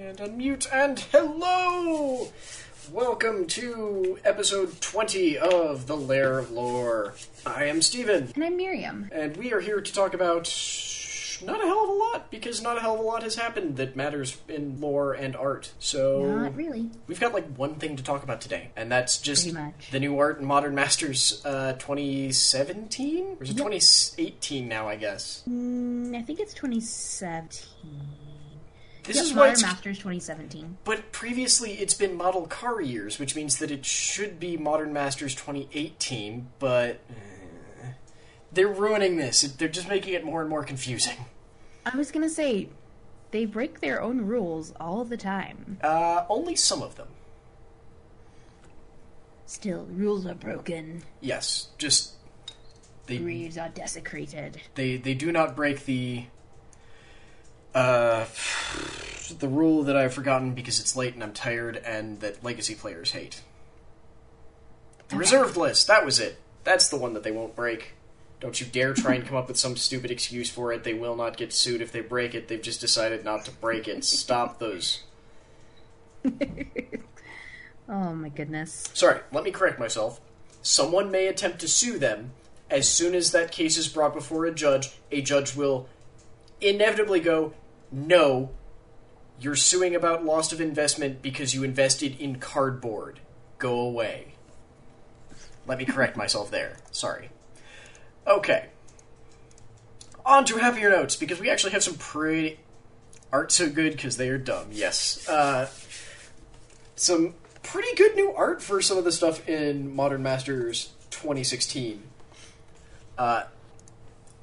And unmute and hello! Welcome to episode 20 of The Lair of Lore. I am Steven, And I'm Miriam. and we are here to talk about not a hell of a lot, because not a hell of a lot has happened that matters in lore and art. So, Not really. we've got like one thing to talk about today, and that's just the new art in Modern Masters uh, 2017? Or is it 2018 now, I guess? Mm, I think it's 2017. This is why Modern it's Masters 2017. But previously, it's been Model Car years, which means that it should be Modern Masters 2018. But eh, they're ruining this. They're just making it more and more confusing. I was gonna say, they break their own rules all the time. Uh, only some of them. Still, rules are broken. Yes, just they Graves are desecrated. they they do not break the uh the rule that I've forgotten because it's late and I'm tired and that legacy players hate. The reserved list, that was it. That's the one that they won't break. Don't you dare try and come up with some stupid excuse for it. They will not get sued if they break it. They've just decided not to break it. Stop those. Oh my goodness. Sorry, let me correct myself. Someone may attempt to sue them. As soon as that case is brought before a judge, a judge will inevitably go, No, you're suing about loss of investment because you invested in cardboard. Go away. Let me correct myself there. Sorry. Okay. On to happier notes, because we actually have some pretty. Art so good because they are dumb, yes. Uh, some pretty good new art for some of the stuff in Modern Masters 2016. Uh,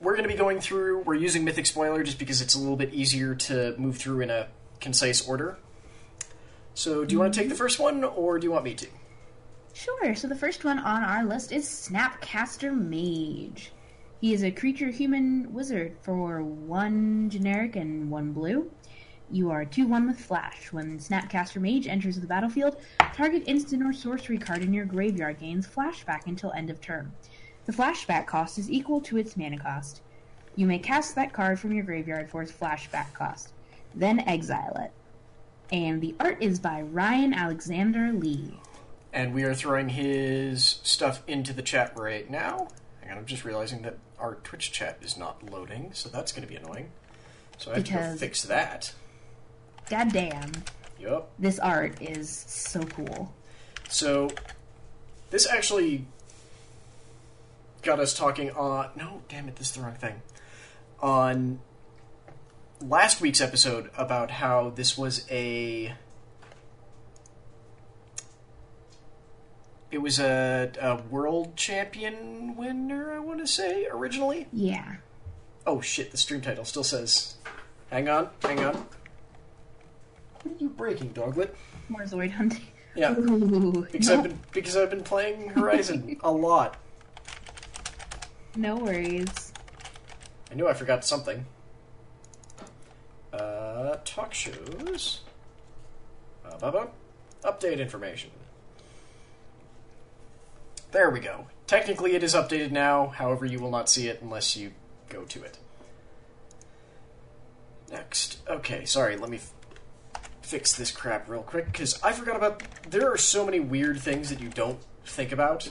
we're going to be going through, we're using Mythic Spoiler just because it's a little bit easier to move through in a concise order. So, do you want to take the mm-hmm. first one, or do you want me to? Sure, so the first one on our list is Snapcaster Mage. He is a creature human wizard for one generic and one blue. You are 2 1 with Flash. When Snapcaster Mage enters the battlefield, target instant or sorcery card in your graveyard gains flashback until end of turn. The flashback cost is equal to its mana cost. You may cast that card from your graveyard for its flashback cost, then exile it. And the art is by Ryan Alexander Lee. And we are throwing his stuff into the chat right now. Hang I'm just realizing that our Twitch chat is not loading, so that's going to be annoying. So I have to go fix that. God damn. Yup. This art is so cool. So, this actually got us talking on. No, damn it, this is the wrong thing. On last week's episode about how this was a. It was a, a world champion winner, I want to say, originally. Yeah. Oh shit, the stream title still says. Hang on, hang on. What are you breaking, doglet? More Zoid hunting. Yeah. Ooh, Because no, I've been because I've been playing Horizon a lot. No worries. I knew I forgot something. Uh, talk shows. Uh, update information. There we go. Technically, it is updated now. However, you will not see it unless you go to it. Next. Okay, sorry. Let me f- fix this crap real quick because I forgot about. There are so many weird things that you don't think about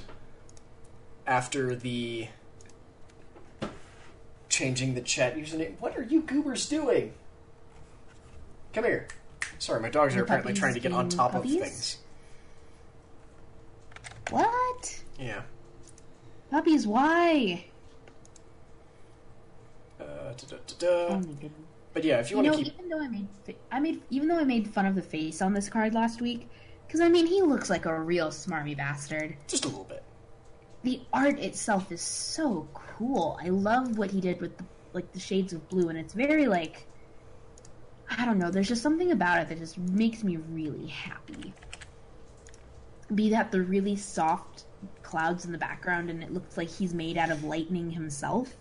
after the changing the chat username. What are you goobers doing? Come here. Sorry, my dogs are apparently trying to get on top puppies? of things. What? Yeah. Puppies, why? Uh, da-da-da-da. Oh. But yeah, if you You want to keep. even though I made, I made, even though I made fun of the face on this card last week, because I mean, he looks like a real smarmy bastard. Just a little bit. The art itself is so cool. I love what he did with the, like the shades of blue, and it's very like, I don't know. There's just something about it that just makes me really happy. Be that the really soft clouds in the background, and it looks like he's made out of lightning himself.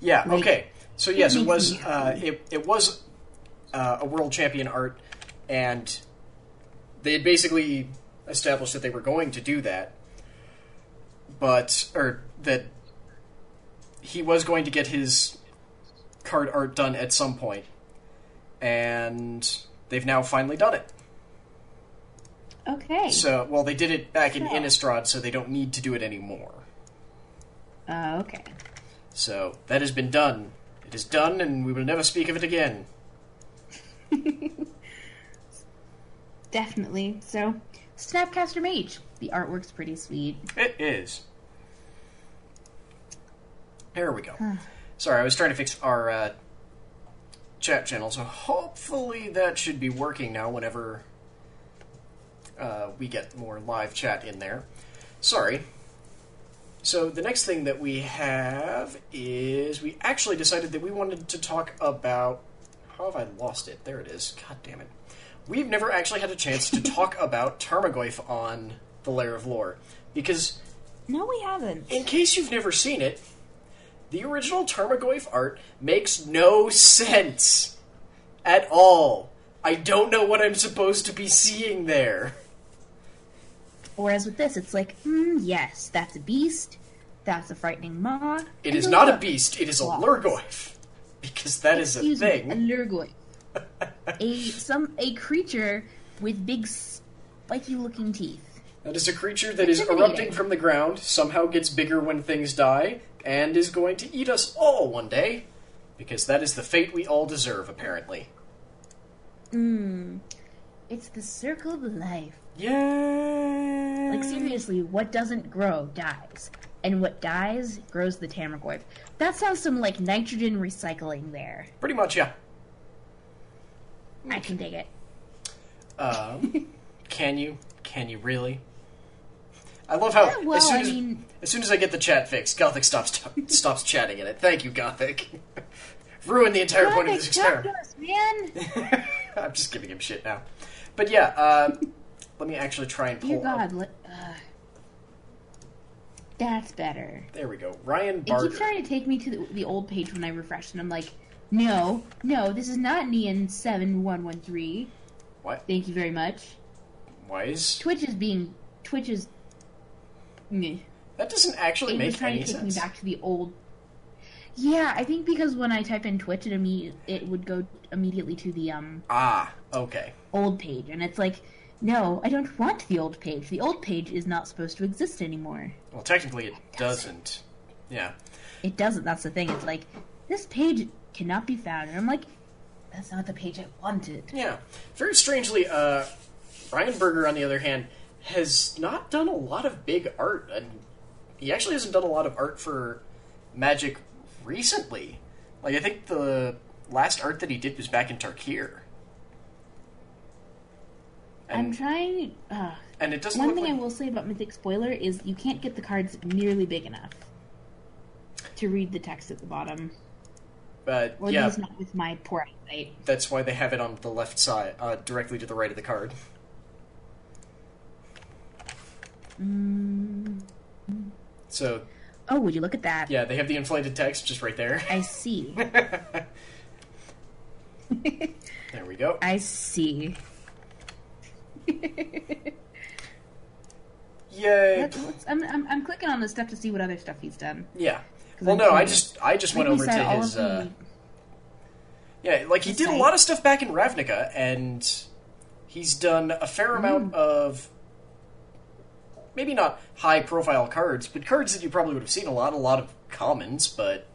Yeah. Like, okay. So yes, it was. Uh, it it was uh, a world champion art, and they had basically established that they were going to do that, but or that he was going to get his card art done at some point, and they've now finally done it. Okay. So, well, they did it back in Innistrad, so they don't need to do it anymore. Uh, okay. So that has been done. It is done, and we will never speak of it again. Definitely. So, Snapcaster Mage. The artwork's pretty sweet. It is. There we go. Sorry, I was trying to fix our uh, chat channel, so hopefully that should be working now whenever uh, we get more live chat in there. Sorry. So the next thing that we have is we actually decided that we wanted to talk about. How have I lost it? There it is. God damn it. We've never actually had a chance to talk about Tarmogoyf on the Lair of Lore. Because, No, we haven't. in case you've never seen it, the original Tarmogoyf art makes no sense at all. I don't know what I'm supposed to be seeing there. Whereas with this, it's like, mm, yes, that's a beast. That's a frightening maw. It is not a beast, it is a. Lhurgoyf. Because that is a Excuse me, thing. a lurgoy. a some a creature with big spiky-looking teeth. That is a creature that is Intimidating. erupting from the ground, somehow gets bigger when things die, and is going to eat us all one day. Because that is the fate we all deserve, apparently. Mmm. It's the circle of life. Yeah. Like seriously, what doesn't grow dies, and what dies grows the Tarmogoyf. That sounds some like nitrogen recycling there. Pretty much, yeah. I can dig it. Um, can you? Can you really? I love how Yeah, well, as soon I as, mean- as soon as I get the chat fixed, Gothic stops stops chatting in it. Thank you, Gothic. Ruined the entire point of this experiment. us, man. I'm just giving him shit now. But yeah, uh, let me actually try and pull Dear up. God, let, uh, that's better. There we go. Ryan It keeps trying to take me to the, the old page when I refresh, and I'm like, no, no, this is not Neon seven one one three. What? Thank you very much. Why is Twitch is being Twitch is. Meh. that? Doesn't actually It was trying any to take sense. me back to the old. Yeah, I think because when I type in Twitch, it imme- it would go immediately to the um Ah, okay. old page, and it's like, no, I don't want the old page. The old page is not supposed to exist anymore. Well, technically it doesn't. Yeah. It doesn't. That's the thing. It's like this page cannot be found, and I'm like, that's not the page I wanted. Yeah. Very strangely, uh, Ryan Barger, on the other hand, has not done a lot of big art, and he actually hasn't done a lot of art for Magic recently. Like, I think the last art that he did was back in Tarkir. I'm trying. Uh, and it doesn't one thing like... I will say about Mythic Spoiler is you can't get the cards nearly big enough to read the text at the bottom, But, or at yeah, least not with my poor eyesight. that's why they have it on the left side, uh, directly to the right of the card. Mm. So, Oh, would you look at that? yeah, they have the inflated text just right there. I see. There we go. I see. Yay! I'm, I'm, I'm clicking on the stuff to see what other stuff he's done. Yeah. Well, I'm no, I just I just went over to his. the- Uh, yeah, like he did a lot of stuff back in Ravnica, and he's done a fair Mm. amount of maybe not high profile cards, but cards that you probably would have seen a lot, a lot of commons, but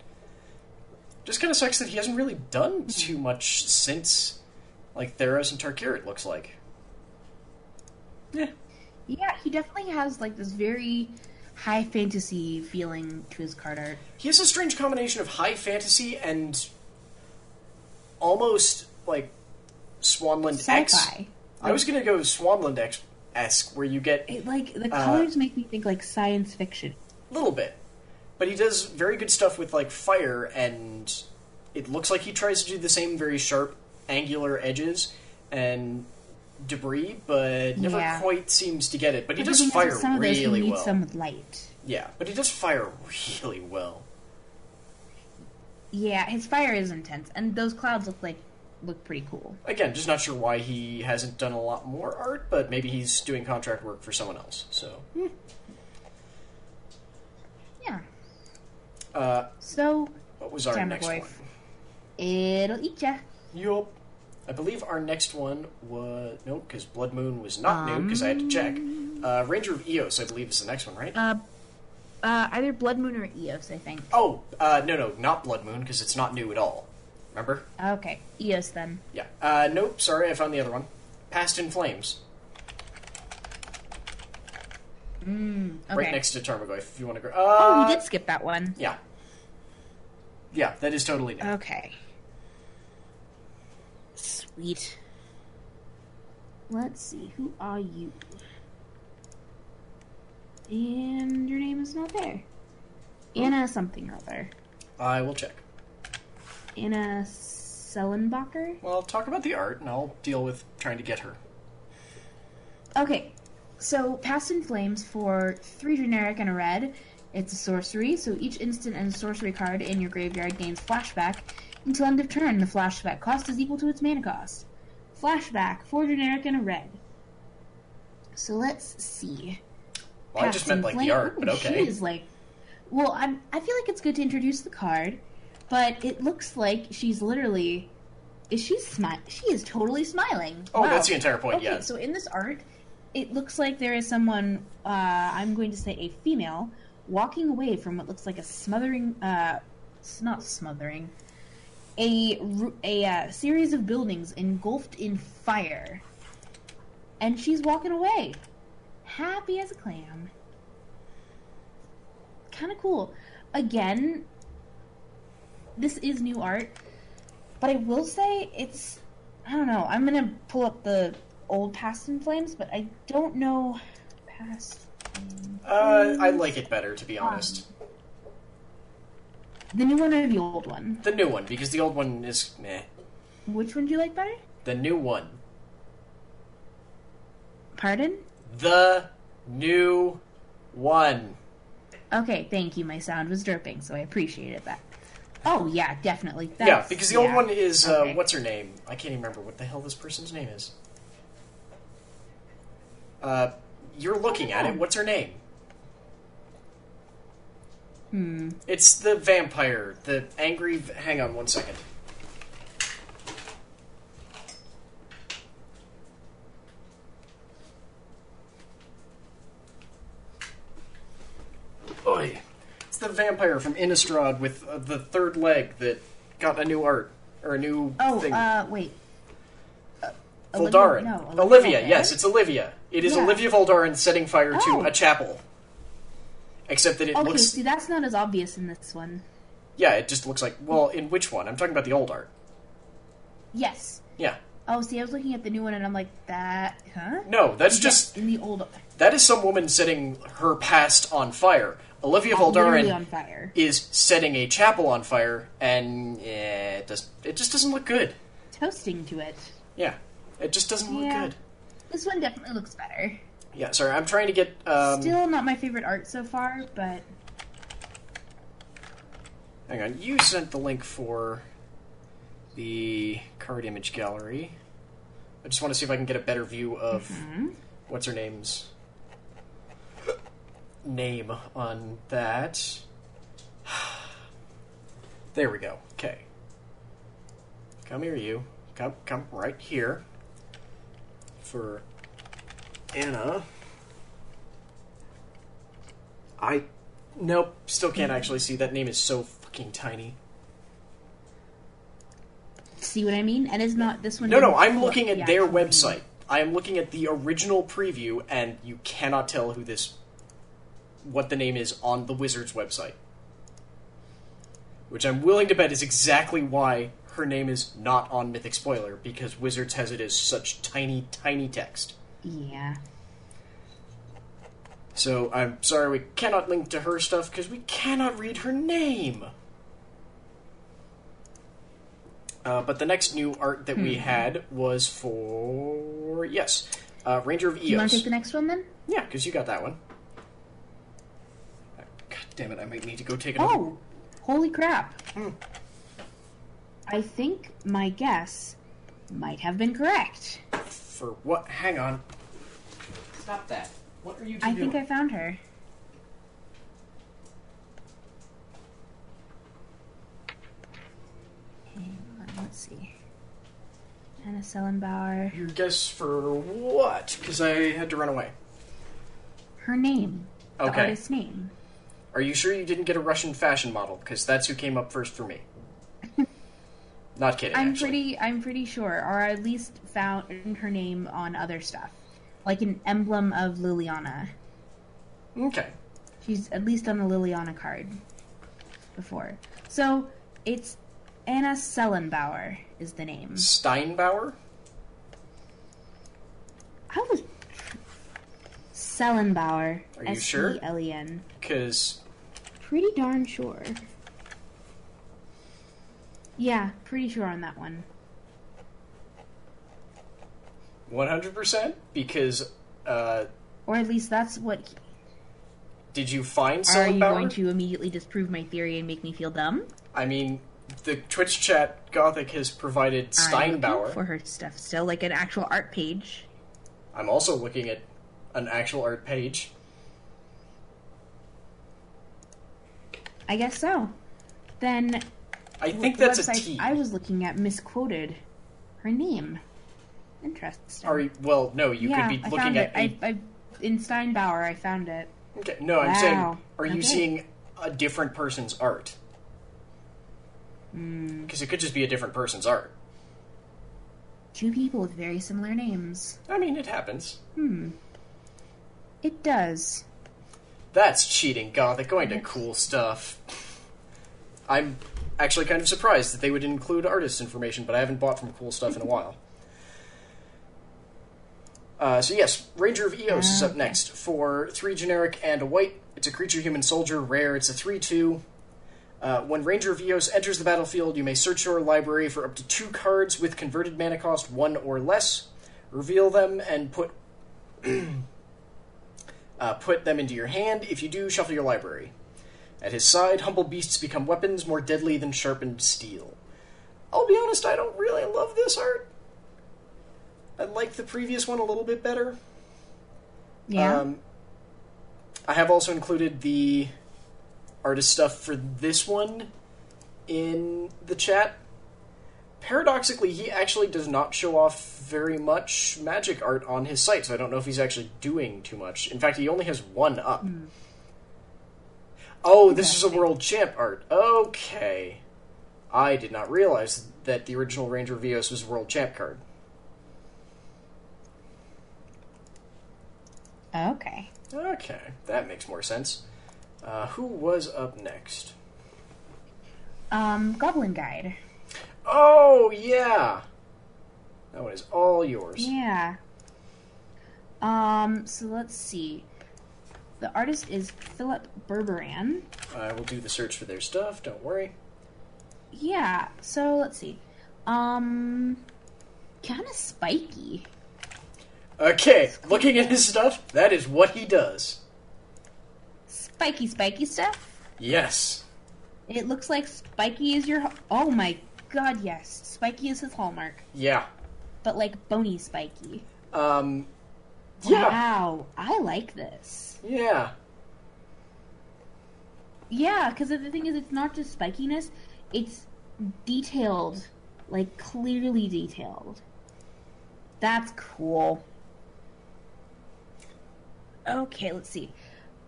just kind of sucks that he hasn't really done hmm. too much since like Theros and Tarkir. It looks like. Yeah. Yeah, he definitely has like this very high fantasy feeling to his card art. He has a strange combination of high fantasy and almost like Swanland X. Sci-fi. I was gonna go Swanland X esque, where you get It, like the Uh, colors make me think like science fiction. a little bit, but he does very good stuff with like fire, and it looks like he tries to do the same very sharp, angular edges and debris, but never Yeah. quite seems to get it. But he does the thing is, fire some of those, really he needs well. some with light. Yeah, but he does fire really well. Yeah, his fire is intense, and those clouds look like look pretty cool. Again, just not sure why he hasn't done a lot more art, but maybe he's doing contract work for someone else. So, Yeah. uh, So what was our next Tamagotchi. one? it'll eat ya. Yup. I believe our next one was no, because Blood Moon was not new because I had to check. Uh, Ranger of Eos, I believe, is the next one, right? Uh, uh, either Blood Moon or Eos, I think. oh, uh, no, no, not Blood Moon because it's not new at all. Remember? Okay, Eos then. Yeah. Uh, nope. Sorry, I found the other one. Past in Flames, Mm, okay. right next to Tarmogoyf. If you want to go. Oh, Uh, we did skip that one. Yeah. Yeah, that is totally new. Okay. Sweet. Let's see, who are you? And your name is not there. Anna something or other. I will check. Anna Sellenbacher? Well, talk about the art, and I'll deal with trying to get her. Okay, so Past in Flames for three generic and a red. It's a sorcery, so each instant and sorcery card in your graveyard gains flashback until end of turn. The flashback cost is equal to its mana cost. Flashback, four generic and a red. So let's see. Well, I just Past meant like Flame- the art, but oh, okay. She is like, well, I'm, I feel like it's good to introduce the card, but it looks like she's literally, is she smile? She is totally smiling. Oh, Wow. that's the entire point. Okay, yeah. so in this art, it looks like there is someone, uh, I'm going to say a female, walking away from what looks like a smothering, uh, it's not smothering, a, a uh, series of buildings engulfed in fire. And she's walking away, happy as a clam. Kind of cool. Again, this is new art, but I will say it's I don't know. I'm gonna pull up the old Past in Flames, but I don't know Past. Uh, I like it better, to be honest. the new one or the old one. The new one, because the old one is meh. Which one do you like better? The new one. Pardon? The new one. Okay, thank you. My sound was dripping, so I appreciated that. Oh yeah, definitely. yeah, because the old one is uh, Okay. what's her name? I can't even remember what the hell this person's name is. Uh, you're looking at it. What's her name? Hmm. It's the vampire, the angry. Hang on one second. Oi. It's the vampire from Innistrad with uh, the third leg that got a new art or a new Oh, thing. uh, wait. Voldaren. no, Olivia, Olivia yes, it's Olivia. It is Yeah. Olivia Voldaren setting fire to Oh. a chapel. Except that it Okay, looks. see, that's not as obvious in this one. Yeah, it just looks like. Well, in which one? I'm talking about the old art. Yes. Yeah. Oh, see, I was looking at the new one, and I'm like, that, huh? No, that's Yes, just. in the old. That is some woman setting her past on fire. Olivia literally Voldaren on fire. is setting a chapel on fire, and yeah, it, does, it just doesn't look good. Toasting to it. Yeah. It just doesn't look good. This one definitely looks better. Yeah, sorry, I'm trying to get. Um, Still not my favorite art so far, but Hang on, you sent the link for the card image gallery. I just want to see if I can get a better view of what's her name's name on that. There we go. Okay. Come here, you. Come, come right here. For Anna. I. Nope, still can't actually see. That name is so fucking tiny. see what I mean? And is not this one? No, no, I'm looking the at their website. I am looking at the original preview, and you cannot tell who this. What the name is on the Wizards website. Which I'm willing to bet is exactly why her name is not on Mythic Spoiler, because Wizards has it as such tiny, tiny text. Yeah. So I'm sorry we cannot link to her stuff because we cannot read her name. Uh, but the next new art that Hmm. we had was for yes, uh, Ranger of Eos. You want to take the next one then? Yeah, because you got that one. God damn it! I might need to go take another. Oh, holy crap! Hmm. I think my guess might have been correct. For what? Hang on. Stop that. What are you two I doing? think I found her. Hang on, let's see. Anna Sellenbauer. Your guess for what? Because I had to run away. Her name. The Okay. artist's name. Are you sure you didn't get a Russian fashion model? Because that's who came up first for me. Not kidding. I'm actually. pretty I'm pretty sure, or at least found her name on other stuff. Like an emblem of Liliana. Okay. She's at least on a Liliana card before. So it's Anna Sellenbauer is the name. Steinbauer? I was Sellenbauer. Are you sure? S-E-L-E-N. Because Pretty darn sure. Yeah, pretty sure on that one. 100%? Because, uh, Or at least that's what. did you find Are you Sullenbauer? going to immediately disprove my theory and make me feel dumb? I mean, the Twitch chat Gothic has provided I'm Steinbauer. for her stuff still, like an actual art page. I'm also looking at an actual art page. I guess so. Then I think the that's a T. I was looking at misquoted her name. Interesting. Are you, well, no, you yeah, could be looking at. a- I, I, in Steinbauer, I found it. okay, no, I'm saying, are you Okay. seeing a different person's art? Hmm. Because it could just be a different person's art. Two people with very similar names. I mean, it happens. Hmm. It does. That's cheating, Gothic. Going to cool stuff. I'm actually kind of surprised that they would include artist information, but I haven't bought from cool stuff in a while. Uh, so yes, Ranger of Eos is up next for three generic and a white. It's a creature human soldier, rare. It's a three-two. Uh, when Ranger of Eos enters the battlefield, you may search your library for up to two cards with converted mana cost one or less. Reveal them and put uh, put them into your hand. If you do, shuffle your library. At his side, humble beasts become weapons more deadly than sharpened steel. I'll be honest, I don't really love this art. I like the previous one a little bit better. Yeah. Um, I have also included the artist stuff for this one in the chat. Paradoxically, he actually does not show off very much magic art on his site, so I don't know if he's actually doing too much. In fact, he only has one up. Oh, this is a world champ art. Okay. I did not realize that the original Ranger of Eos was a world champ card. okay. Okay, that makes more sense. Uh, who was up next? Um, Goblin Guide. Oh, yeah! That one is all yours. Yeah. Um, so let's see. The artist is Filip Burburan. I will do the search for their stuff, don't worry. Yeah, so let's see. Um, kind of spiky. Okay, looking at his stuff, that is what he does. Spiky, spiky stuff. Yes. It looks like spiky is your. Oh my god, yes. Spiky is his hallmark. Yeah. But like bony spiky. Um, yeah. Wow, I like this. Yeah. Yeah, because the thing is, it's not just spikiness, it's detailed. Like, clearly detailed. That's cool. Okay, let's see.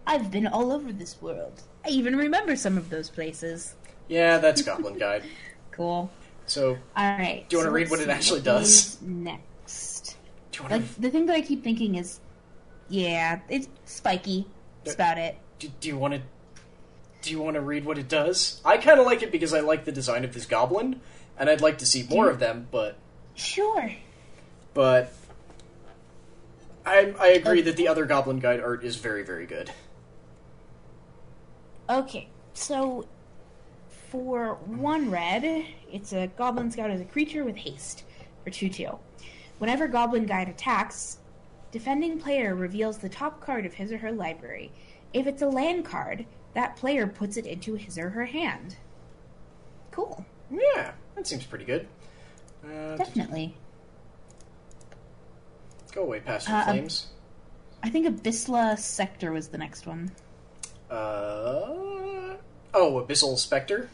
I've been all over this world. I even remember some of those places. Yeah, that's Goblin Guide. Cool. So, Alright. Do you wanna so read what it actually what does? Next. do you want Like, the thing that I keep thinking is, yeah, it's spiky. That's about it. Do, do you want to. Do you want to read what it does? I kind of like it because I like the design of this goblin, and I'd like to see more of them, but. Sure. But. I, I agree that the other Goblin Guide art is very, very good. Okay, so for one red, it's a Goblin Scout as a creature with haste for 2 2. Whenever Goblin Guide attacks, defending player reveals the top card of his or her library. If it's a land card, that player puts it into his or her hand. Cool. Yeah, that seems pretty good. Uh, Definitely. go away, past Uh, flames. I think Abyssla Sector was the next one. Uh, oh, Abyssal Spectre.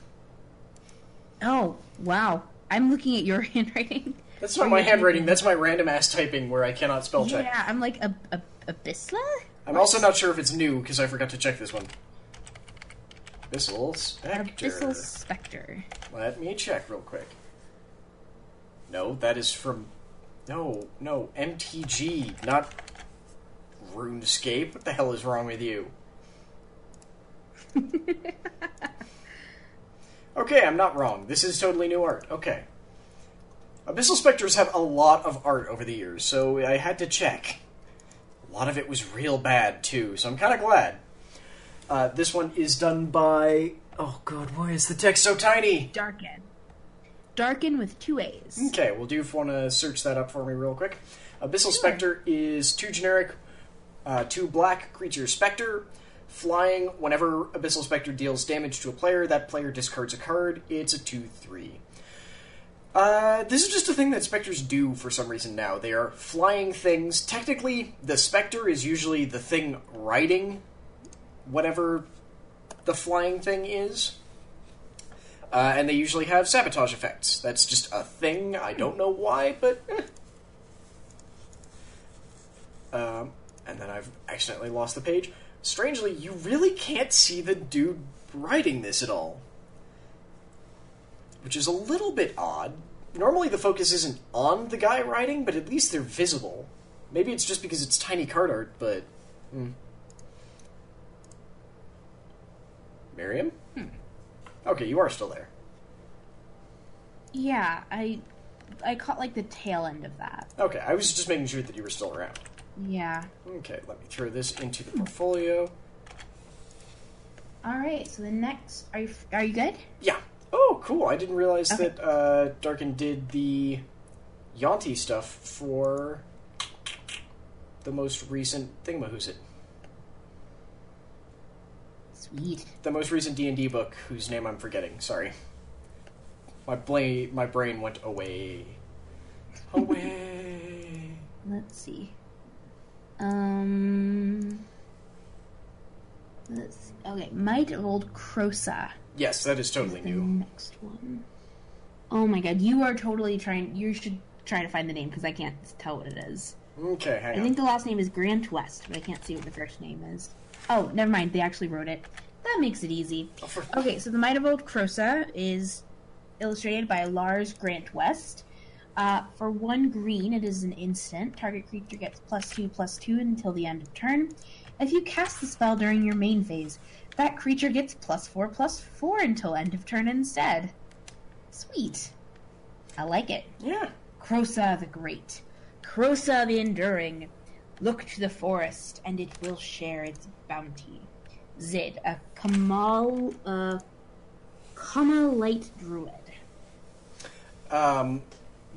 Oh, wow. I'm looking at your handwriting. That's not my handwriting. That's my random ass typing where I cannot spell check. Yeah, I'm like a, a Abyssla? I'm also not sure if it's new because I forgot to check this one. Abyssal Spectre. Abyssal Spectre. Let me check real quick. No, that is from. No, no, MTG, not RuneScape. What the hell is wrong with you? okay, I'm not wrong. This is totally new art. Okay. Abyssal Spectres have a lot of art over the years, so I had to check. A lot of it was real bad, too, so I'm kind of glad. Uh, this one is done by. Oh, God, why is the text so tiny? Daarken. Daarken with two A's. Okay, well, do you want to search that up for me real quick? Abyssal Spectre is two generic, uh, two black creature Spectre. Flying, whenever Abyssal Spectre deals damage to a player, that player discards a card. It's a 2 3. Uh, this is just a thing that Spectres do for some reason now. They are flying things. Technically, the Spectre is usually the thing riding whatever the flying thing is. Uh, and they usually have sabotage effects. That's just a thing. I don't know why, but. eh. Um, and then I've accidentally lost the page. Strangely, you really can't see the dude writing this at all. Which is a little bit odd. Normally the focus isn't on the guy writing, but at least they're visible. Maybe it's just because it's tiny card art, but. Hmm. Miriam? Okay, you are still there. Yeah, I I caught like the tail end of that. Okay, I was just making sure that you were still around. Yeah. Okay, let me throw this into the portfolio. All right. So the next, are you are you good? Yeah. Oh, cool. I didn't realize Okay. that uh, Daarken did the Yuan-ti stuff for the most recent Thingamahoosit. Sweet. The most recent D&D book, whose name I'm forgetting. Sorry. My, bla- my brain went away. Away. Let's see. Um. Let's see. Okay, Might of Old Krosa. yes, that is is totally the new. next one. Oh my god, you are totally trying. You should try to find the name because I can't tell what it is. Okay, hang I on. think the last name is Grant West, but I can't see what the first name is. Oh, never mind. They actually wrote it. That makes it easy. Oh, for- Okay, so the Might of Old Krosa is illustrated by Lars Grant West. Uh, for one green, it is an instant. Target creature gets plus two, plus two until the end of turn. If you cast the spell during your main phase, that creature gets plus four, plus four until end of turn instead. Sweet. I like it. Yeah. Krosa the Great. Krosa the Enduring. Look to the forest, and it will share its bounty. Zyd, a Kamal, uh, Kamalite Druid. Um,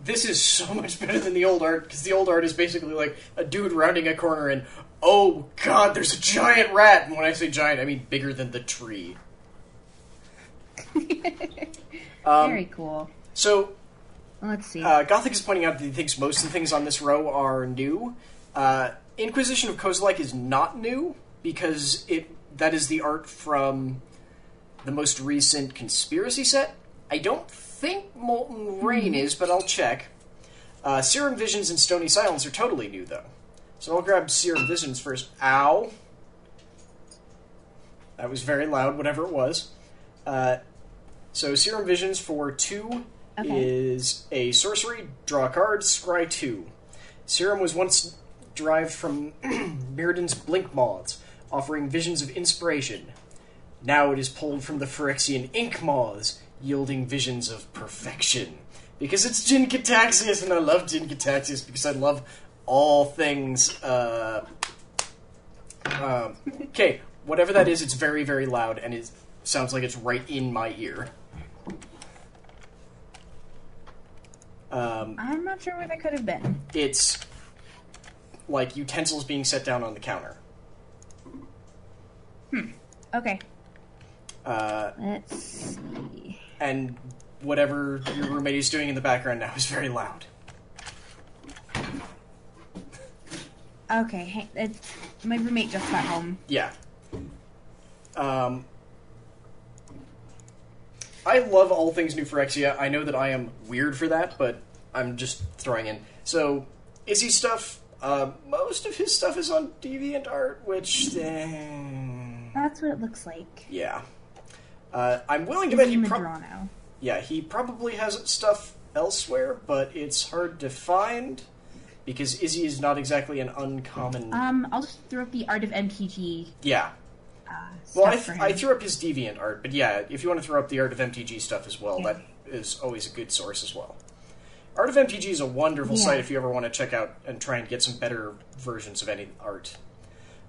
this is so much better than the old art because the old art is basically like a dude rounding a corner and oh god, there's a giant rat. And when I say giant, I mean bigger than the tree. Um, Very cool. So Let's see. uh, Gothic is pointing out that he thinks most of the things on this row are new. Uh, Inquisition of Kozilek is not new because it that is the art from the most recent conspiracy set. I don't think Molten Rain is, but I'll check. Uh, Serum Visions and Stony Silence are totally new though. So I'll grab Serum Visions first. Ow. That was very loud, whatever it was. Uh, so Serum Visions for two Okay. is a sorcery, draw a card, scry two. Serum was once derived from Mirrodin's Blink Moths, offering visions of inspiration. Now it is pulled from the Phyrexian Ink Moths, yielding visions of perfection. Because it's Jin-Gitaxias, and I love Jin-Gitaxias because I love all things. Uh, um, okay, whatever that is, it's very, very loud, and it sounds like it's right in my ear. Um, I'm not sure where that could have been. it's like utensils being set down on the counter. Hmm. Okay. Uh, Let's see. And whatever your roommate is doing in the background now is very loud. Okay, hey, it's, my roommate just got home. Yeah. Um, I love all things New Phyrexia. I know that I am weird for that, but I'm just throwing in. So, Izzy stuff. Uh, most of his stuff is on DeviantArt, which, eh, That's what it looks like. yeah. Uh, I'm willing to bet he. Pro- Madrano. yeah, he probably has stuff elsewhere, but it's hard to find because Izzy is not exactly an uncommon. Um, I'll just throw up the Art of MTG yeah. uh, Well, I, th-. I threw up his Deviant art, but yeah, if you want to throw up the Art of MTG stuff as well, Yeah. that is always a good source as well. Art of MTG is a wonderful Yeah. site if you ever want to check out and try and get some better versions of any art.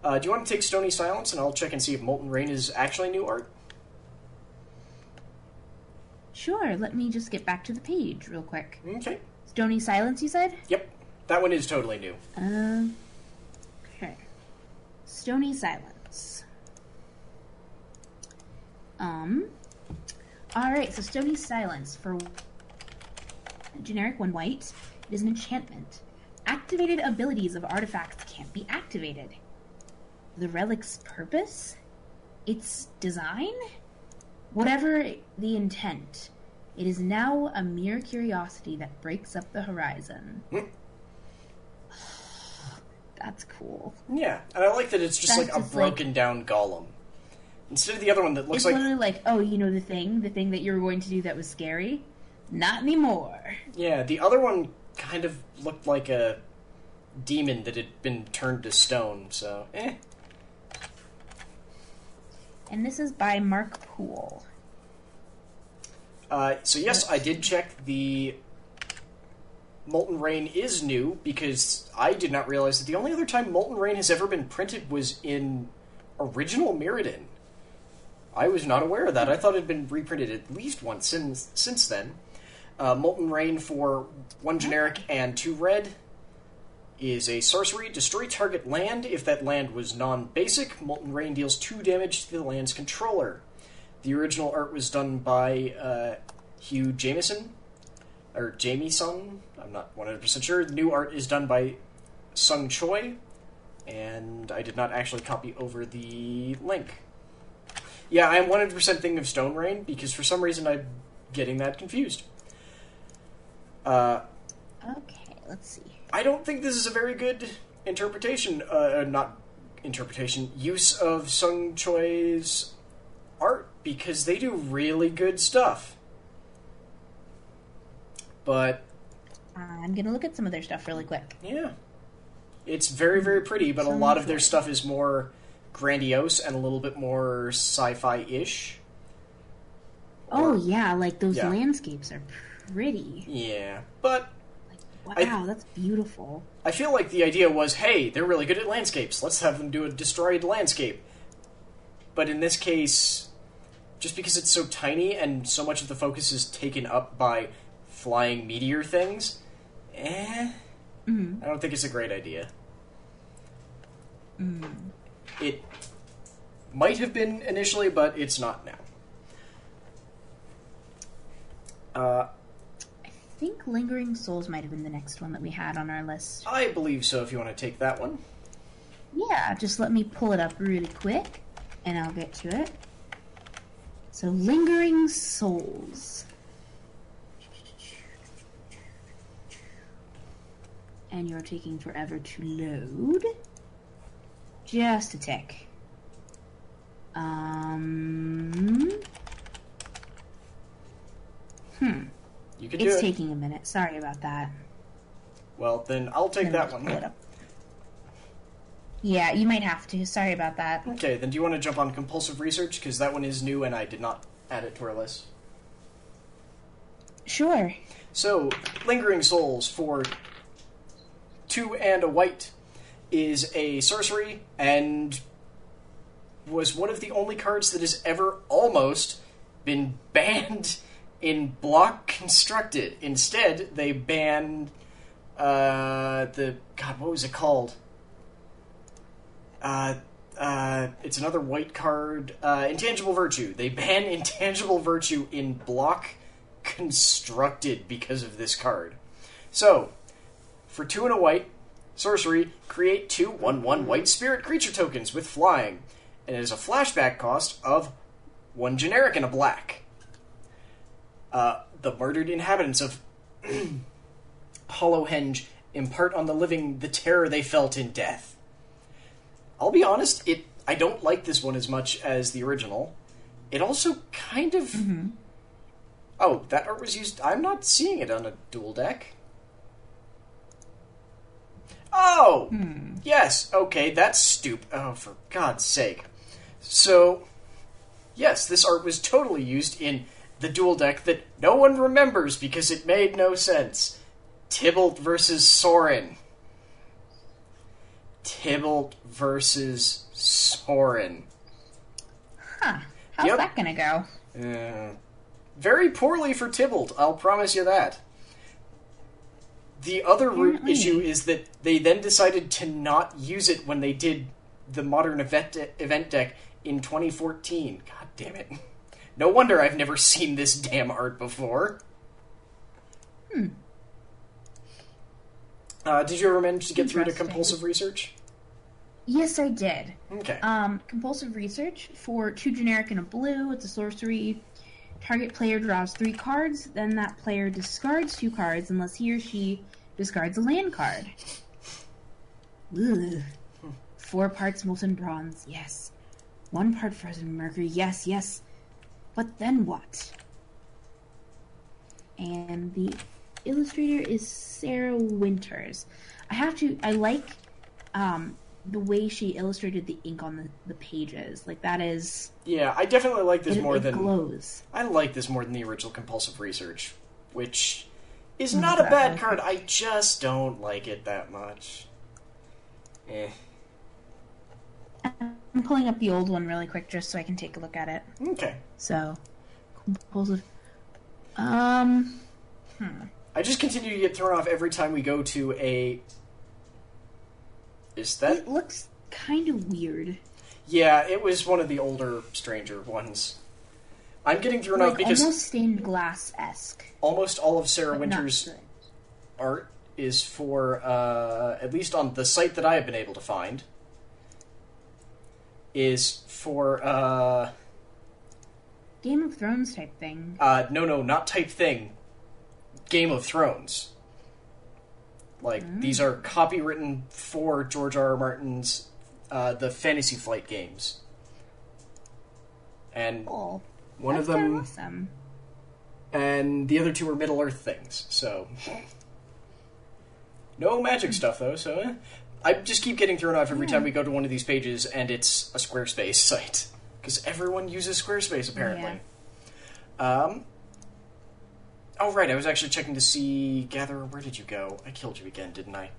Uh, do you want to take Stony Silence and I'll check and see if Molten Rain is actually new art? Sure, let me just get back to the page real quick. Okay. Stony Silence, you said? Yep. That one is totally new. Um. Okay. Stony Silence. Um. Alright, so Stony Silence for generic one white. It is an enchantment. Activated abilities of artifacts can't be activated. The relic's purpose? Its design? Whatever the intent, it is now a mere curiosity that breaks up the horizon. Hmm. That's cool. Yeah, and I like that it's just That's like a just, like- broken down golem. Instead of the other one that looks It's like literally like, oh, you know the thing, the thing that you were going to do that was scary? Not anymore. Yeah, the other one kind of looked like a demon that had been turned to stone, so eh. And this is by Mark Poole. Uh, so yes, I did check the Molten Rain is new because I did not realize that the only other time Molten Rain has ever been printed was in original Mirrodin. I was not aware of that. I thought it had been reprinted at least once since since then. Uh, Molten Rain for one generic and two red is a sorcery. Destroy target land. If that land was non-basic, Molten Rain deals two damage to the land's controller. The original art was done by uh, Hugh Jameson, or Jamieson. I'm not 100% sure. The new art is done by Sung Choi, and I did not actually copy over the link. Yeah, I am 100% thinking of Stone Rain because for some reason I'm getting that confused. Uh, Okay, let's see. I don't think this is a very good interpretation, uh, uh, not interpretation, use of Sung Choi's art because they do really good stuff. But I'm gonna look at some of their stuff really quick. yeah, it's very very pretty, but a Sung lot of their stuff is more grandiose and a little bit more sci-fi ish. Oh yeah, like those Yeah. landscapes are pretty. Yeah, but Wow, I- that's beautiful. I feel like the idea was, hey, they're really good at landscapes. Let's have them do a destroyed landscape. But in this case, just because it's so tiny and so much of the focus is taken up by flying meteor things, eh, Mhm. I don't think it's a great idea. It might have been initially, but it's not now. Uh, think Lingering Souls might have been the next one that we had on our list. I believe so. If you want to take that one, Yeah, just let me pull it up really quick, and I'll get to it. So, Lingering Souls. And you're taking forever to load. Just a tick. Um. Hmm. You can do It's it. taking a minute. Sorry about that. well, then I'll take me that one. pull it up. Yeah, you might have to. Sorry about that. Okay, then do you want to jump on compulsive research? Because that one is new and I did not add it to our list. Sure. So, Lingering Souls for two and a white is a sorcery and was one of the only cards that has ever almost been banned in block constructed. Instead, they banned uh, the God, what was it called? Uh, uh, it's another white card. Uh, intangible virtue. They ban intangible virtue in block constructed because of this card. So, for two and a white, sorcery, create two 1 1 white spirit creature tokens with flying. And it is a flashback cost of one generic and a black. Uh, the murdered inhabitants of Hollowhenge impart on the living the terror they felt in death. I'll be honest, it I don't like this one as much as the original. It also kind of Oh, that art was used I'm not seeing it on a dual deck. Oh! Yes, okay, that's stupid. Oh, for God's sake. So, yes, this art was totally used in the dual deck that no one remembers because it made no sense. Tibalt versus Sorin. Tibalt versus Sorin. Huh. How's Yep. that gonna go? Uh, very poorly for Tibalt, I'll promise you that. The other root Apparently. issue is that they then decided to not use it when they did the modern event event deck in 2014. God damn it. No wonder I've never seen this damn art before. Hmm. Uh, did you ever manage to get through to compulsive research? Yes, I did. Okay. Um, compulsive research for two generic and a blue. It's a sorcery. Target player draws three cards, then that player discards two cards unless he or she discards a land card. Ugh. Four parts molten bronze, yes. One part frozen mercury, yes, yes. But then what? And the illustrator is Sara Winters. I have to. I like um, the way she illustrated the ink on the, the pages. Like that is yeah, I definitely like this it, more it than glows. I like this more than the original compulsive research, which is not a bad card. I just don't like it that much. Eh. I'm pulling up the old one really quick just so I can take a look at it. Okay. So. Um. I just continue to get thrown off every time we go to a. Is that? It looks kind of weird. Yeah, it was one of the older Stranger ones. I'm getting thrown off Like because almost stained glass esque. almost all of Sara Winter's art is for, uh, at least on the site that I have been able to find, is for, uh, Game of Thrones type thing. uh, no, no, not type thing, Game of Thrones. Like, these are copywritten for George R. R. Martin's, uh, the Fantasy Flight games. And Cool. one of That's kinda them, awesome. and the other two are Middle Earth things, so. No magic stuff, though, so. eh. I just keep getting thrown off every time we go to one of these pages and it's a Squarespace site. Because everyone uses Squarespace, apparently. Yeah. Um. Oh, right, I was actually checking to see. Gatherer, where did you go? I killed you again, didn't I?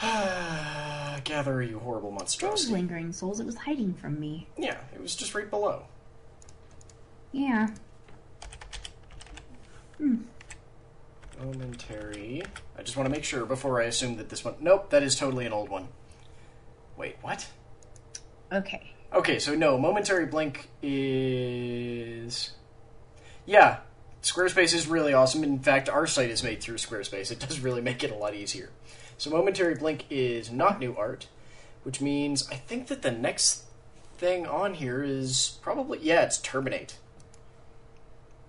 Gatherer, you horrible monstrosity. Those lingering souls. It was hiding from me. Yeah, it was just right below. Yeah. Momentary. I just want to make sure before I assume that this one. Nope, that is totally an old one. Wait, what? Okay. Okay, so no, momentary blink is. Yeah, Squarespace is really awesome. In fact, our site is made through Squarespace. It does really make it a lot easier. So, momentary blink is not new art, which means I think that the next thing on here is probably. Yeah, it's Terminate.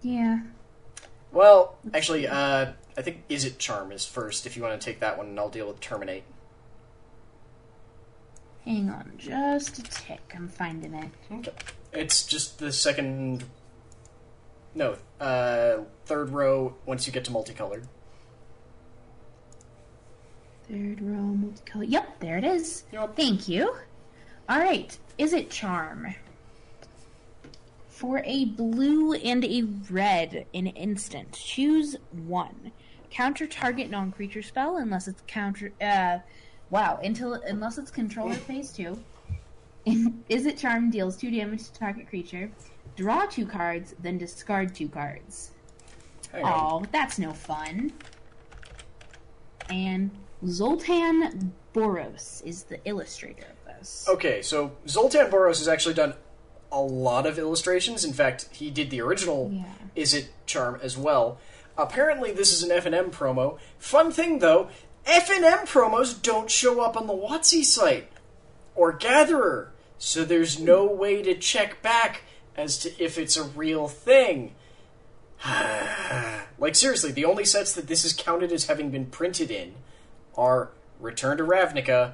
Yeah. Well, actually, uh, I think Izzet Charm is first if you want to take that one, and I'll deal with Terminate. Hang on just a tick. I'm finding it. Okay. It's just the second. No, uh, third row once you get to multicolored. Third row multicolored. Yep, there it is. Yup. Thank you. All right. Izzet charm? For a blue and a red in instant, choose one. Counter target non-creature spell unless it's counter. Uh, wow. Until unless it's controller phase two. Izzet charm deals two damage to target creature. Draw two cards, then discard two cards. Oh, that's no fun. And Zoltan Boros is the illustrator of this. Okay, so Zoltan Boros has actually done a lot of illustrations. In fact, he did the original Yeah. Izzet Charm as well. Apparently, this is an FNM promo. Fun thing, though, FNM promos don't show up on the WotC site or Gatherer, so there's no way to check back as to if it's a real thing. like seriously, the only sets that this is counted as having been printed in are Return to Ravnica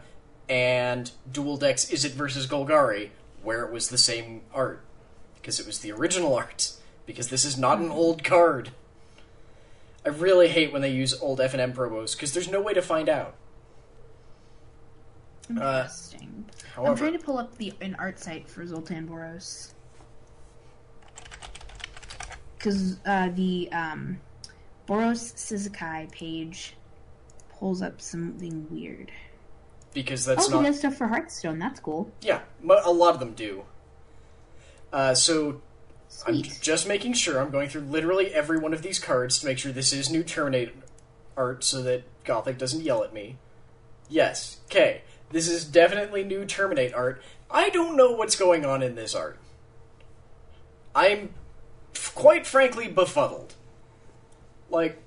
and Duel Decks Izzet versus Golgari, where it was the same art. Because it was the original art. Because this is not an old card. I really hate when they use old F and M promos because there's no way to find out. Interesting. I'm trying to pull up the an art site for Zoltan Boros. Because uh, the um, Boros Szikszai page pulls up something weird. because that's oh, not he does stuff for Hearthstone. That's cool. Yeah, a lot of them do. Uh, so I'm just making sure I'm going through literally every one of these cards to make sure this is new Terminate art so that Gothic doesn't yell at me. Yes, okay. This is definitely new Terminate art. I don't know what's going on in this art. I'm f- quite frankly befuddled. Like,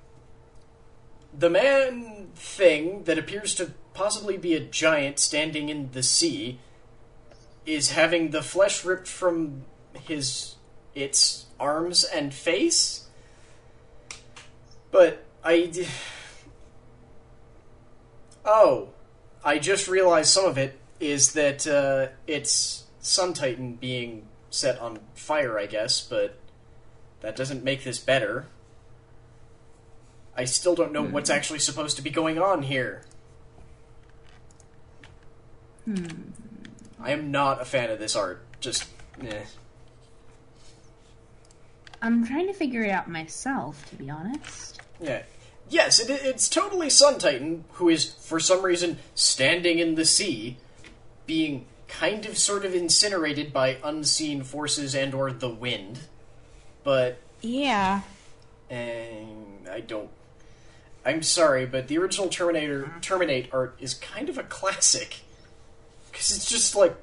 the man thing that appears to possibly be a giant standing in the sea is having the flesh ripped from his its arms and face. But I d- Oh, I just realized some of it is that uh, it's Sun Titan being set on fire, I guess, but that doesn't make this better. I still don't know what's actually supposed to be going on here. Hmm. I am not a fan of this art. Just, eh. I'm trying to figure it out myself, to be honest. Yeah. Yes, it, it's totally Sun Titan, who is, for some reason, standing in the sea, being kind of sort of incinerated by unseen forces and or the wind. But Yeah. and I don't. I'm sorry, but the original Terminator uh-huh. Terminate art is kind of a classic because it's just like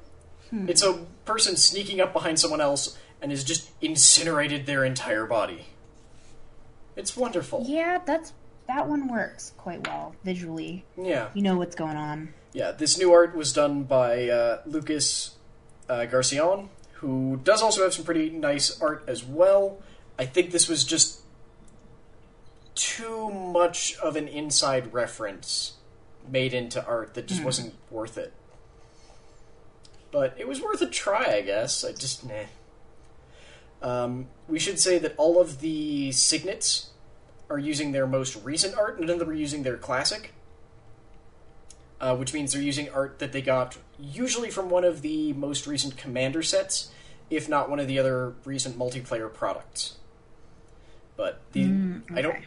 hmm. it's a person sneaking up behind someone else and has just incinerated their entire body. It's wonderful. Yeah, that's that one works quite well visually. Yeah, You know what's going on. yeah. This new art was done by uh, Lucas uh, Graciano, who does also have some pretty nice art as well. I think this was just too much of an inside reference made into art that just wasn't worth it. But it was worth a try, I guess. I just nah. Um, we should say that all of the signets are using their most recent art, none of them are using their classic. Uh, which means they're using art that they got usually from one of the most recent commander sets, if not one of the other recent multiplayer products. But the I don't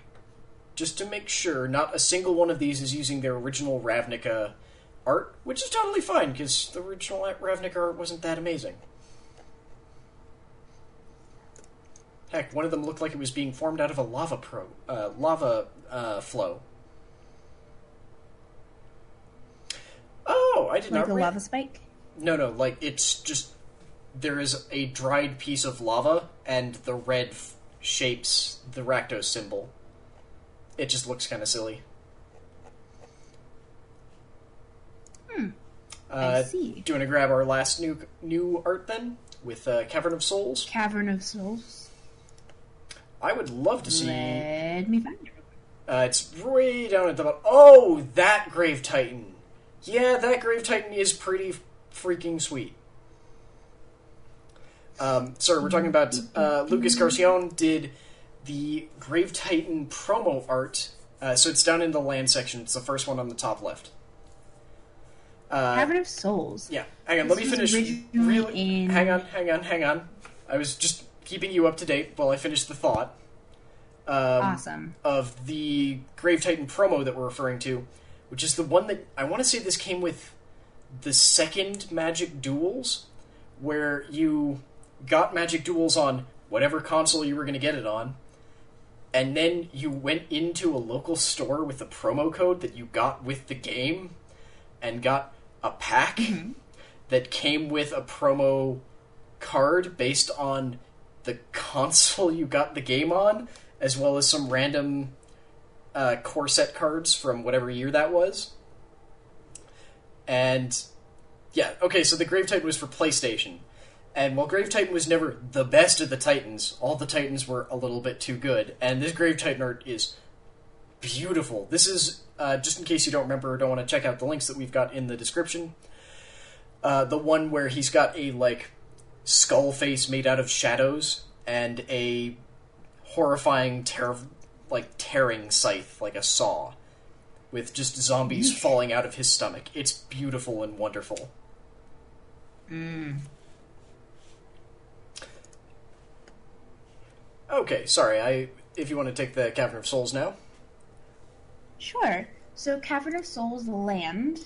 just to make sure, not a single one of these is using their original Ravnica art, which is totally fine because the original Ravnica art wasn't that amazing. Heck, one of them looked like it was being formed out of a lava pro uh, lava uh, flow. Oh, I did Like not Like a rea- lava spike. no, no, like it's just there is a dried piece of lava, and the red f- shapes the Rakdos symbol. It just looks kind of silly. Hmm. Uh, I see. Do you want to grab our last new new art then with uh, Cavern of Souls? Cavern of Souls. I would love to see. Let me find it. Uh, it's way down at the bottom. Oh, that Grave Titan. Yeah, that Grave Titan is pretty freaking sweet. Um, sorry, we're talking about uh, Lucas Graciano did the Grave Titan promo art. Uh, so it's down in the land section. It's the first one on the top left. Uh, Cavern of Souls. yeah, hang on. Let me finish. Really, in- hang on, hang on, hang on. I was just keeping you up to date while I finish the thought. Um, Awesome. of the Grave Titan promo that we're referring to, which is the one that I want to say this came with the second Magic Duels, where you got Magic Duels on whatever console you were going to get it on, and then you went into a local store with the promo code that you got with the game, and got a pack that came with a promo card based on the console you got the game on, as well as some random uh, core set cards from whatever year that was. And yeah, okay, so the Grave Titan was for PlayStation. And while Grave Titan was never the best of the Titans, all the Titans were a little bit too good. And this Grave Titan art is beautiful. This is, uh, just in case you don't remember or don't want to check out the links that we've got in the description, uh, the one where he's got a, like, skull face made out of shadows and a horrifying, ter- like, tearing scythe, like a saw, with just zombies falling out of his stomach. It's beautiful and wonderful. Hmm. Okay, sorry. I if you want to take the Cavern of Souls now. Sure. So, Cavern of Souls land.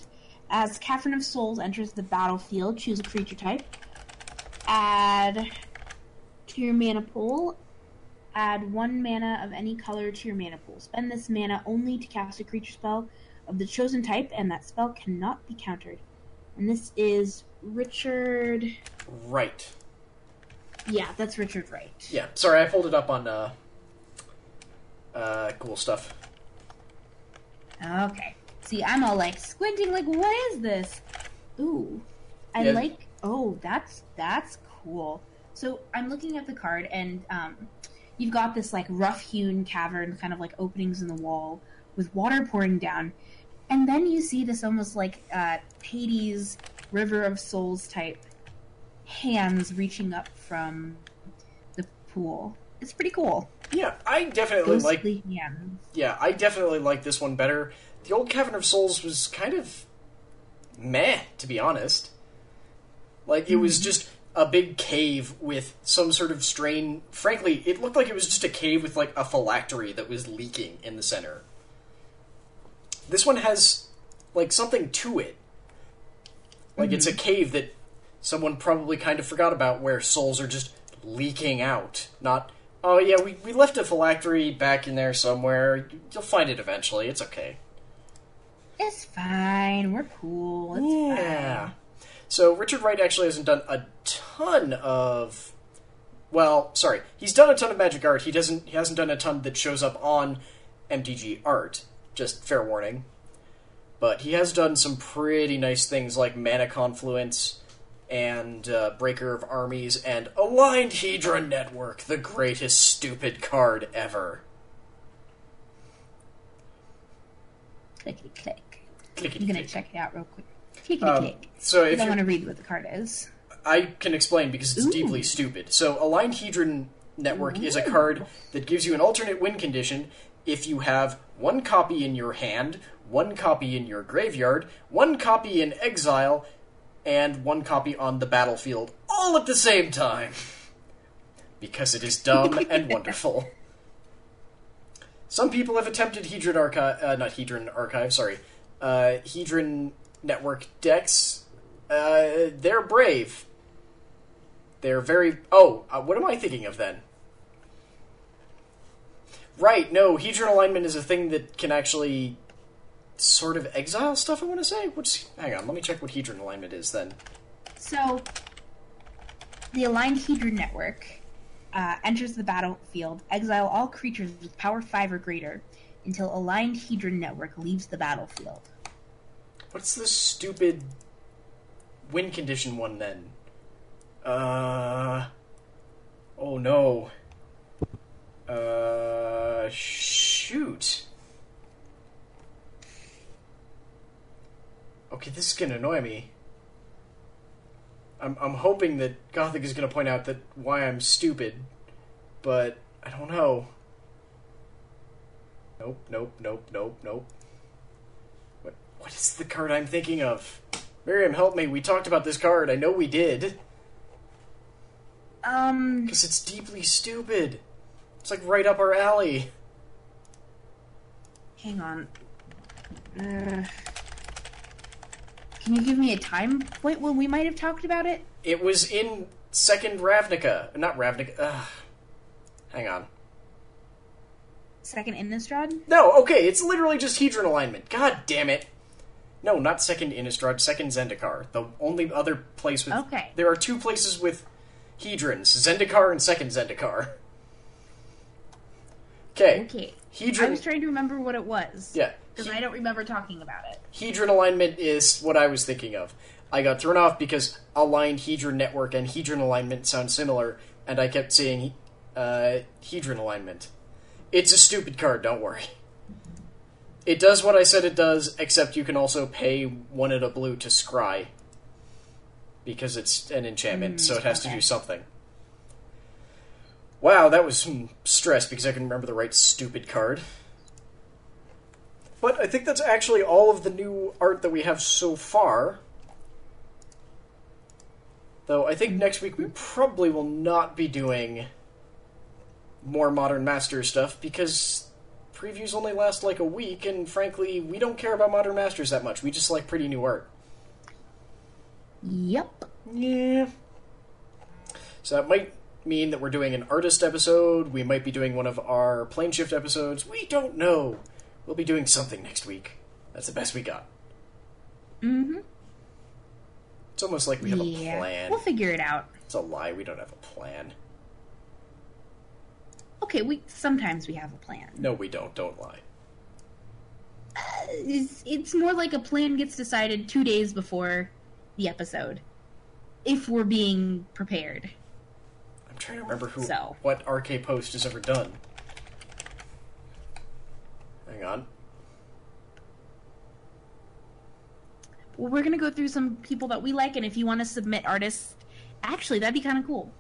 As Cavern of Souls enters the battlefield, choose a creature type. Add to your mana pool. Add one mana of any color to your mana pool. Spend this mana only to cast a creature spell of the chosen type, and that spell cannot be countered. And this is Richard. Right. Yeah, that's Richard Wright. Yeah. Sorry, I pulled it up on uh uh cool stuff. Okay. See, I'm all like squinting, like, what is this? Ooh, I Yeah. like. Oh, that's that's cool. So I'm looking at the card, and um, you've got this like rough-hewn cavern, kind of like openings in the wall with water pouring down, and then you see this almost like uh, Hades River of Souls type hands reaching up from the pool. It's pretty cool. Yeah, I definitely like Ghostly hands. yeah, I definitely like this one better. The old Cavern of Souls was kind of meh, to be honest. Like it was mm-hmm. just a big cave with some sort of strain. Frankly, it looked like it was just a cave with like a phylactery that was leaking in the center. This one has like something to it. Like it's a mm-hmm. cave that someone probably kind of forgot about where souls are just leaking out. Not, oh yeah, we, we left a phylactery back in there somewhere. You'll find it eventually. It's okay. It's fine. We're cool. It's Yeah. fine. So Richard Wright actually hasn't done a ton of well, sorry. He's done a ton of magic art. He doesn't he hasn't done a ton that shows up on MTG art. Just fair warning. But he has done some pretty nice things like Mana Confluence and uh, Breaker of Armies and Aligned Hedron Network, the greatest stupid card ever. Clickety click. Clickety I'm gonna check it out real quick. Clickety Um, click. so if I you want to read what the card is. I can explain because it's Ooh. deeply stupid. So, Aligned Hedron Network is a card that gives you an alternate win condition if you have one copy in your hand, one copy in your graveyard, one copy in exile, and one copy on the battlefield, all at the same time. Because it is dumb and wonderful. Some people have attempted Hedron Archive, uh, not Hedron Archive, sorry, uh, Hedron Network decks. Uh, they're brave. They're very. Oh, uh, what am I thinking of then? Right, no, Hedron alignment is a thing that can actually sort of exile stuff, I want to say. What's. Hang on, let me check what Hedron alignment is then. So, the Aligned Hedron Network uh, enters the battlefield. Exile all creatures with power 5 or greater until Aligned Hedron Network leaves the battlefield. What's the stupid win condition one then? Uh. Oh no. Uh. Shoot. Okay, this is gonna annoy me. I'm I'm hoping that Gothic is gonna point out that why I'm stupid, but I don't know. Nope, nope, nope, nope, nope. What is the card I'm thinking of? Miriam, help me. We talked about this card. I know we did. Um, Because it's deeply stupid. It's like right up our alley. hang on. Uh, can you give me a time point when we might have talked about it? It was in second Ravnica. Not Ravnica. Ugh. Hang on. Second Innistrad? No, okay, it's literally just Hedron alignment. God damn it. No, not second Innistrad, second Zendikar. The only other place with. Okay. There are two places with Hedrons Zendikar and second Zendikar. Okay. Okay. I was trying to remember what it was. Yeah. Because I don't remember talking about it. Hedron alignment is what I was thinking of. I got thrown off because aligned hedron network and hedron alignment sound similar, and I kept saying uh, hedron alignment. It's a stupid card, don't worry. It does what I said it does, except you can also pay one and a blue to scry. Because it's an enchantment, hmm, so it has to do something. Wow, that was some stress because I couldn't remember the right stupid card. But I think that's actually all of the new art that we have so far. Though I think next week we hmm. probably will not be doing more Modern Masters stuff because previews only last like a week, and frankly, we don't care about Modern Masters that much. We just like pretty new art. Yep. Yeah. So that might mean that we're doing an artist episode. We might be doing one of our plane shift episodes. We don't know. We'll be doing something next week. That's the best we got. Mm-hmm. It's almost like we have yeah. a plan. We'll figure it out. It's a lie. We don't have a plan. Okay, we sometimes we have a plan. No, we don't. Don't lie. Uh, it's, it's more like a plan gets decided two days before the episode, if we're being prepared. I'm trying to remember who So. what RK Post has ever done. Hang on. Well, we're gonna go through some people that we like, and if you want to submit artists, actually, that'd be kind of cool.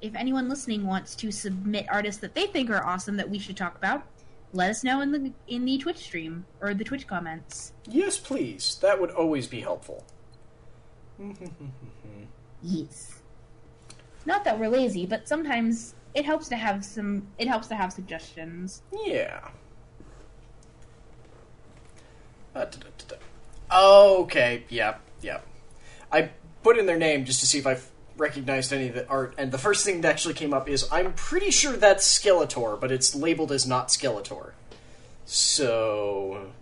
If anyone listening wants to submit artists that they think are awesome that we should talk about, let us know in the in the Twitch stream or the Twitch comments. Yes, please. That would always be helpful. Yes. Not that we're lazy, but sometimes it helps to have some. It helps to have suggestions. Yeah. Uh, da, da, da, da. Okay. Yep. yeah. I put in their name just to see if I recognized any of the art, and the first thing that actually came up is I'm pretty sure that's Skeletor, but it's labeled as not Skeletor. So.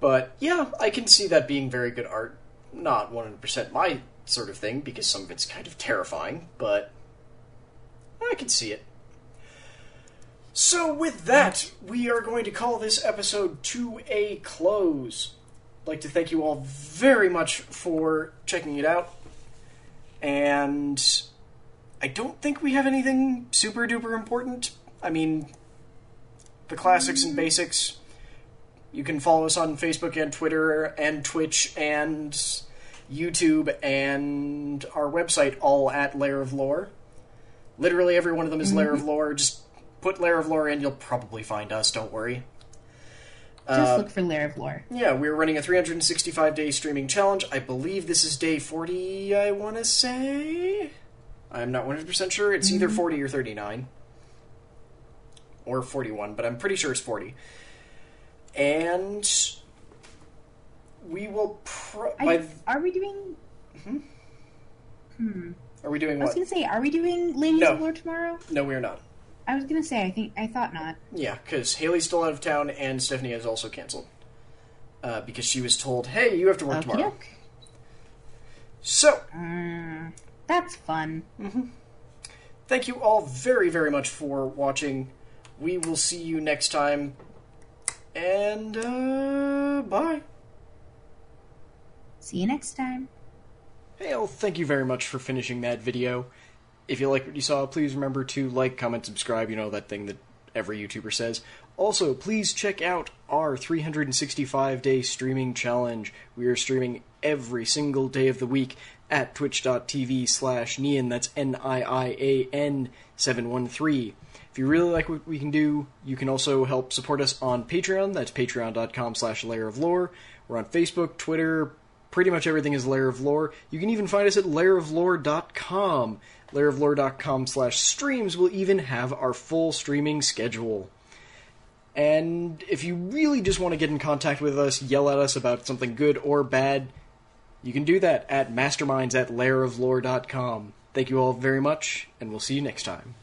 But yeah, I can see that being very good art. Not 100% my sort of thing, because some of it's kind of terrifying, but I can see it. So, with that, we are going to call this episode to a close. I'd like to thank you all very much for checking it out. And I don't think we have anything super duper important. I mean, the classics and basics. You can follow us on Facebook and Twitter and Twitch and YouTube and our website, all at Lair of Lore. Literally every one of them is Lair of mm-hmm. Lore. Just put Lair of Lore in, you'll probably find us, don't worry. Just Uh, look for Lair of Lore. yeah, we're running a 365 day streaming challenge. I believe this is day 40, I want to say. I'm not 100% sure. It's either 40 or 39. Or 41, but I'm pretty sure it's 40. And we will. Pro- I, by, are we doing? Hmm. are we doing I was what? gonna say, are we doing Ladies No. of Lore tomorrow? No, we're not. I was gonna say, I think I thought not. Yeah, because Hailey's still out of town and Stephanie has also canceled. Uh, because she was told, hey, you have to work tomorrow. So, Mm, that's fun. thank you all very, very much for watching. We will see you next time. And, uh, bye. See you next time. Hey, well, thank you very much for finishing that video. If you like what you saw, please remember to like, comment, subscribe, you know, that thing that every YouTuber says. Also, please check out our 365 day streaming challenge. We are streaming every single day of the week at twitch.tv slash Nian, that's N I I A N 713. If you really like what we can do, you can also help support us on Patreon. That's patreon.com slash lair of lore. We're on Facebook, Twitter, pretty much everything is Lair of Lore. You can even find us at lairoflore.com. Lairoflore.com slash streams will even have our full streaming schedule. And if you really just want to get in contact with us, yell at us about something good or bad, you can do that at masterminds at lairoflore.com. Thank you all very much, and we'll see you next time.